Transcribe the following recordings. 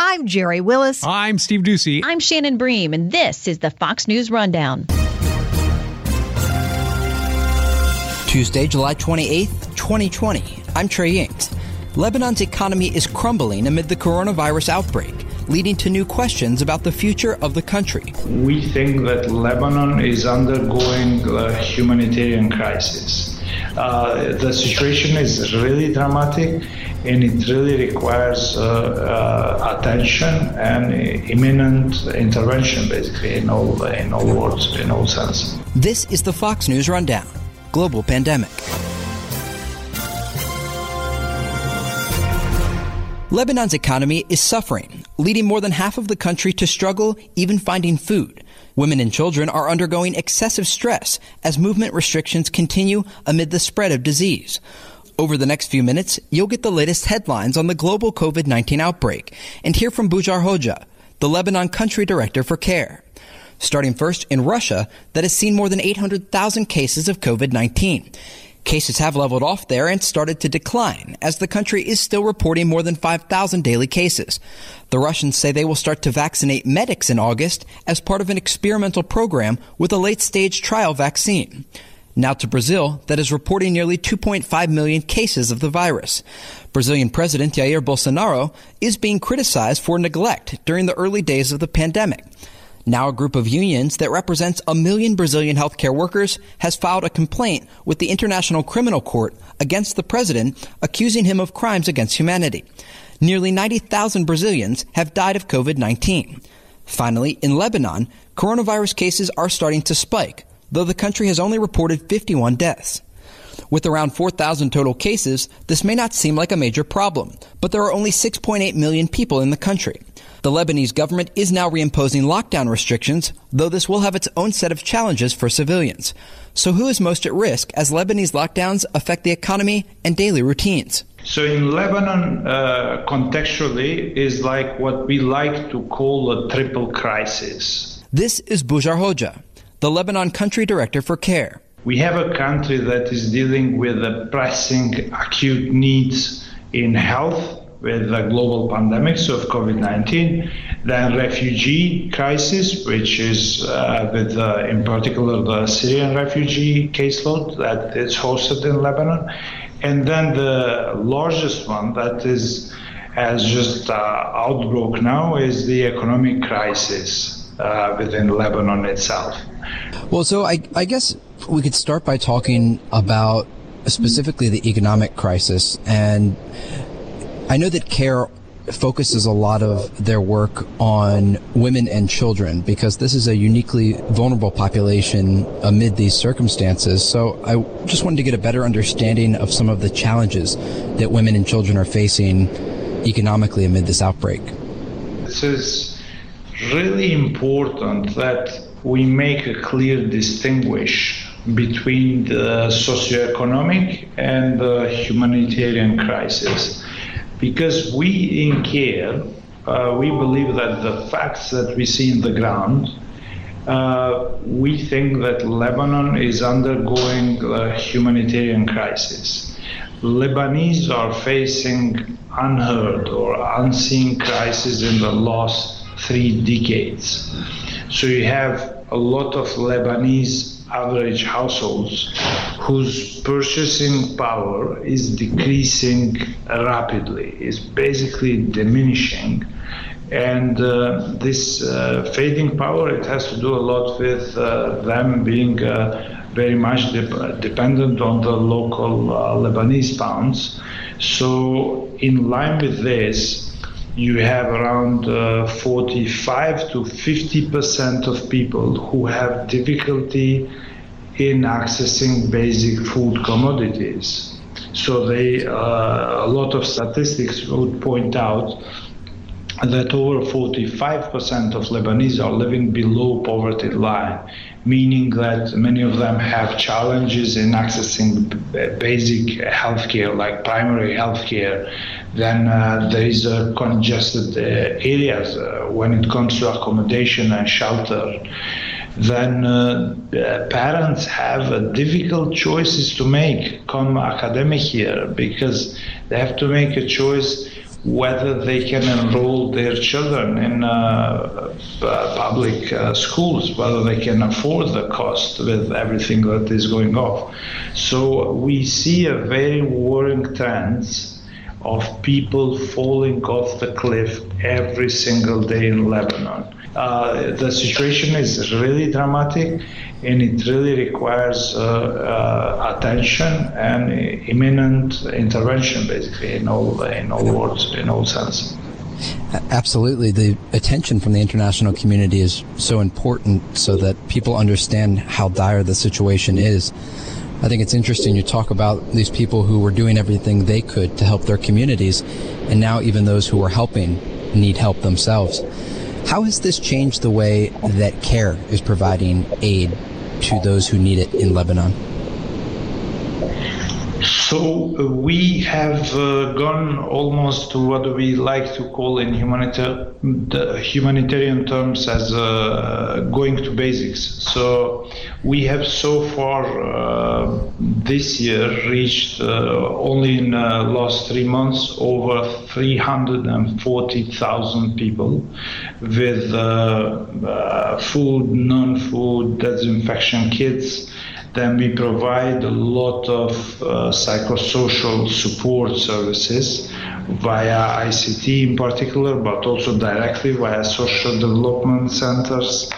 I'm Jerry Willis. I'm Steve Doocy. I'm Shannon Bream, and this is the Fox News Rundown. Tuesday, July 28th, 2020. I'm Trey Yingst. Lebanon's economy is crumbling amid the coronavirus outbreak, leading to new questions about the future of the country. We think that Lebanon is undergoing a humanitarian crisis. Uh, the situation is really dramatic and it really requires uh, uh, attention and imminent intervention, basically, in all, in all words, in all sense. This is the Fox News Rundown Global Pandemic. Lebanon's economy is suffering, leading more than half of the country to struggle even finding food. Women and children are undergoing excessive stress as movement restrictions continue amid the spread of disease. Over the next few minutes, you'll get the latest headlines on the global COVID-19 outbreak and hear from Bujar Hoxha, the Lebanon country director for CARE. Starting first in Russia, that has seen more than 800,000 cases of COVID-19. Cases have leveled off there and started to decline, as the country is still reporting more than 5,000 daily cases. The Russians say they will start to vaccinate medics in August as part of an experimental program with a late stage trial vaccine. Now to Brazil, that is reporting nearly 2.5 million cases of the virus. Brazilian President Jair Bolsonaro is being criticized for neglect during the early days of the pandemic. Now a group of unions that represents a million Brazilian healthcare workers has filed a complaint with the International Criminal Court against the president, accusing him of crimes against humanity. Nearly 90,000 Brazilians have died of COVID-19. Finally, in Lebanon, coronavirus cases are starting to spike, though the country has only reported 51 deaths. With around 4,000 total cases, this may not seem like a major problem, but there are only 6.8 million people in the country. The Lebanese government is now reimposing lockdown restrictions, though this will have its own set of challenges for civilians. So who is most at risk as Lebanese lockdowns affect the economy and daily routines? So in Lebanon, uh, contextually, is like what we like to call a triple crisis. This is Bujar Hoxha, the Lebanon country director for CARE. We have a country that is dealing with the pressing acute needs in health with the global pandemics of COVID-19, then refugee crisis, which is uh, with uh, in particular the Syrian refugee caseload that is hosted in Lebanon, and then the largest one that is has just uh, outbroke now is the economic crisis uh, within Lebanon itself. Well, so I, I guess we could start by talking about specifically the economic crisis. And I know that CARE focuses a lot of their work on women and children because this is a uniquely vulnerable population amid these circumstances. So I just wanted to get a better understanding of some of the challenges that women and children are facing economically amid this outbreak. This is really important that we make a clear distinguish between the socioeconomic and the humanitarian crisis. Because we in CARE, uh, we believe that the facts that we see in the ground, uh, we think that Lebanon is undergoing a humanitarian crisis. Lebanese are facing unheard or unseen crises in the last three decades. So you have a lot of Lebanese average households whose purchasing power is decreasing rapidly, is basically diminishing. And uh, this uh, fading power, it has to do a lot with uh, them being uh, very much de- dependent on the local uh, Lebanese pounds. So, in line with this, you have around uh, 45 to 50 percent of people who have difficulty in accessing basic food commodities. So they, uh, a lot of statistics would point out that over 45% of Lebanese are living below poverty line, meaning that many of them have challenges in accessing basic healthcare, like primary healthcare. Then uh, there is congested uh, areas uh, when it comes to accommodation and shelter. Then uh, parents have uh, difficult choices to make come academic year because they have to make a choice whether they can enroll their children in uh, public schools, whether they can afford the cost with everything that is going off. So we see a very worrying trend of people falling off the cliff every single day in Lebanon. Uh, the situation is really dramatic and it really requires uh, uh, attention and imminent intervention, basically, in all in all words, in all sense. Absolutely, the attention from the international community is so important, so that people understand how dire the situation is. I think it's interesting you talk about these people who were doing everything they could to help their communities, and now even those who were helping need help themselves. How has this changed the way that CARE is providing aid to those who need it in Lebanon? So uh, we have uh, gone almost to what we like to call in humanitarian humanitarian terms as uh, going to basics. So we have so far uh, this year reached uh, only in the last three months over 340,000 people with uh, food, non-food, disinfection kits then we provide a lot of uh, psychosocial support services via ICT in particular, but also directly via social development centers.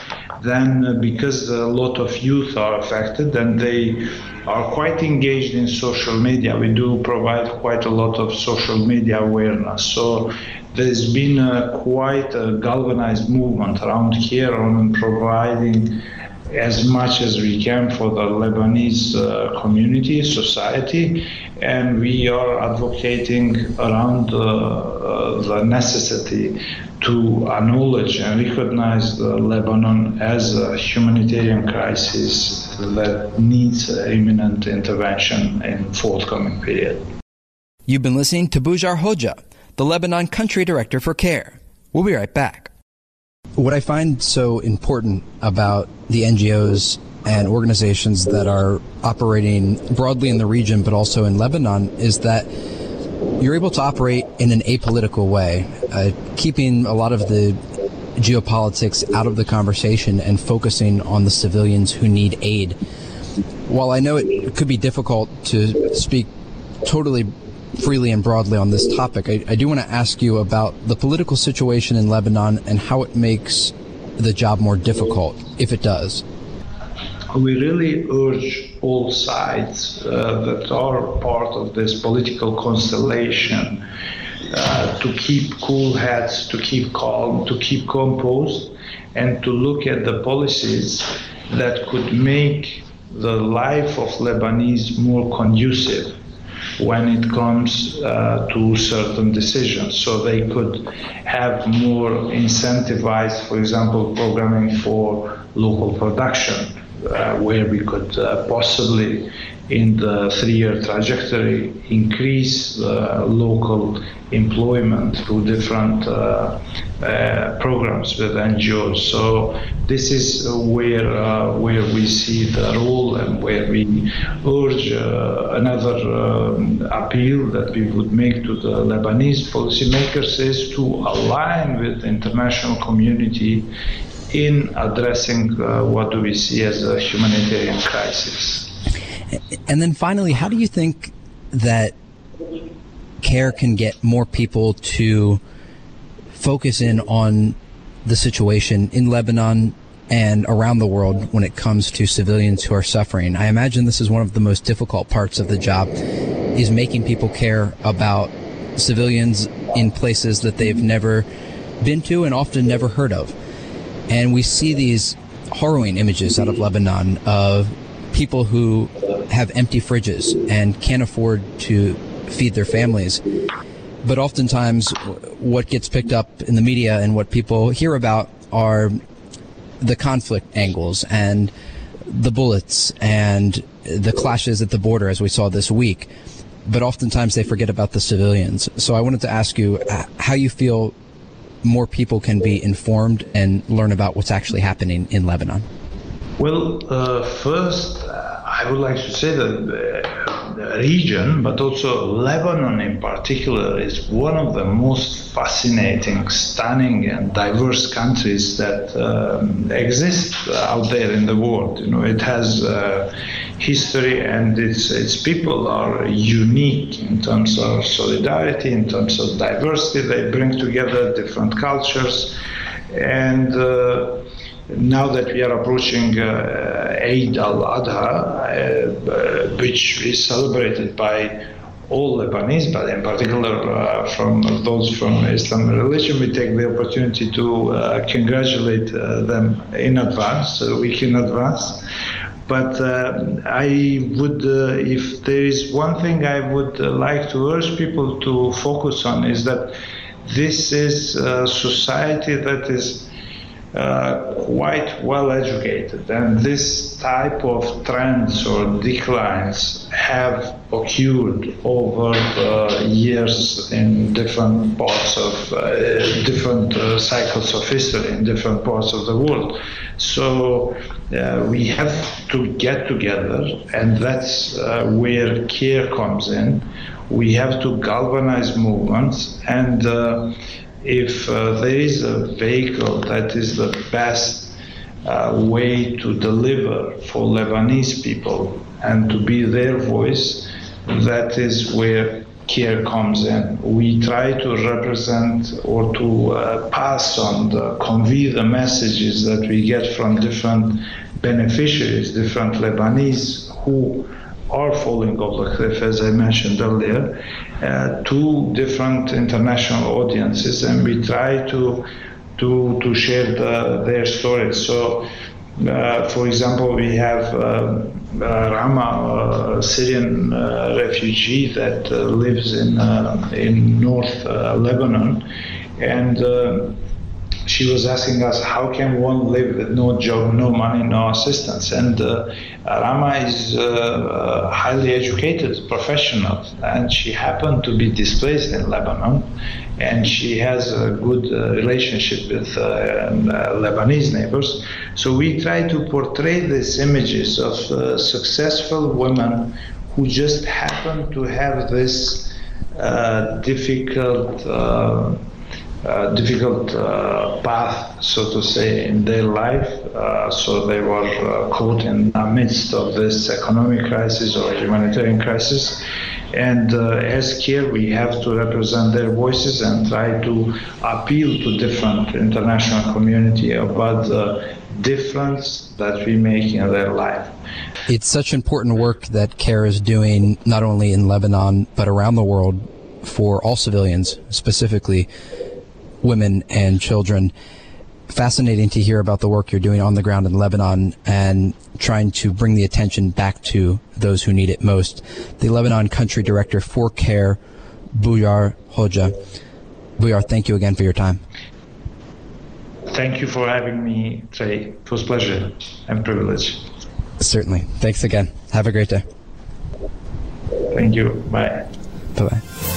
Then, uh, because a lot of youth are affected, and they are quite engaged in social media, we do provide quite a lot of social media awareness. So there's been a, quite a galvanized movement around here on providing as much as we can for the Lebanese uh, community, society, and we are advocating around uh, uh, the necessity to acknowledge and recognize Lebanon as a humanitarian crisis that needs imminent intervention in forthcoming period. You've been listening to Bujar Hoxha, the Lebanon Country Director for CARE. We'll be right back. What I find so important about the NGOs and organizations that are operating broadly in the region, but also in Lebanon, is that you're able to operate in an apolitical way, uh, keeping a lot of the geopolitics out of the conversation and focusing on the civilians who need aid. While I know it could be difficult to speak totally freely and broadly on this topic, I, I do want to ask you about the political situation in Lebanon and how it makes the job more difficult, if it does. We really urge all sides uh, that are part of this political constellation uh, to keep cool heads, to keep calm, to keep composed, and to look at the policies that could make the life of Lebanese more conducive when it comes uh, to certain decisions. So they could have more incentivized, for example, programming for local production, uh, where we could uh, possibly in the three-year trajectory increase local employment through different uh, programs with NGOs. So this is where uh, where we see the role and where we urge uh, another um, appeal that we would make to the Lebanese policymakers is to align with the international community in addressing uh, what do we see as a humanitarian crisis. And then finally, how do you think that CARE can get more people to focus in on the situation in Lebanon and around the world when it comes to civilians who are suffering? I imagine this is one of the most difficult parts of the job is making people care about civilians in places that they've never been to and often never heard of. And we see these harrowing images out of Lebanon of people who have empty fridges and can't afford to feed their families. But oftentimes, what gets picked up in the media and what people hear about are the conflict angles and the bullets and the clashes at the border, as we saw this week. But oftentimes they forget about the civilians. So I wanted to ask you how you feel more people can be informed and learn about what's actually happening in Lebanon. Well, uh, first, uh, I would like to say that uh, region, but also Lebanon in particular, is one of the most fascinating, stunning, and diverse countries that um, exist out there in the world. You know, it has uh, history, and its its people are unique in terms of solidarity, in terms of diversity. They bring together different cultures, and uh, now that we are approaching uh, Eid al-Adha, uh, which is celebrated by all Lebanese, but in particular uh, from those from Islam religion, we take the opportunity to uh, congratulate uh, them in advance, a week in advance. But uh, I would, if there is one thing I would like to urge people to focus on, is that this is a society that is uh, quite well educated, and this type of trends or declines have occurred over years in different parts of uh, different uh, cycles of history in different parts of the world. So uh, we have to get together, and that's uh, where care comes in. We have to galvanize movements and if uh, there is a vehicle that is the best uh, way to deliver for Lebanese people and to be their voice, that is where care comes in. We try to represent or to uh, pass on, the, convey the messages that we get from different beneficiaries, different Lebanese who are the cliff, as I mentioned earlier, uh, to different international audiences, and we try to to to share the, their stories. So. Uh, for example, we have uh, uh Rama, a Syrian uh, refugee that uh, lives in in North Lebanon, and she was asking us how can one live with no job, no money, no assistance. And uh, Rama is uh, a highly educated professional, and she happened to be displaced in Lebanon, and she has a good uh, relationship with uh, uh, Lebanese neighbors. So we try to portray these images of uh, successful women who just happen to have this difficult difficult uh, path, so to say, in their life. Uh, so they were uh, caught in the midst of this economic crisis or humanitarian crisis. And uh, as CARE, we have to represent their voices and try to appeal to different international community about the difference that we make in their life. It's such important work that CARE is doing, not only in Lebanon, but around the world for all civilians, specifically women and children. Fascinating to hear about the work you're doing on the ground in Lebanon and trying to bring the attention back to those who need it most. The Lebanon Country Director for CARE, Bujar Hoxha. Buyar, thank you again for your time. Thank you for having me, Trey. It was a pleasure and privilege. Certainly. Thanks again. Have a great day. Thank you. Bye. Bye bye.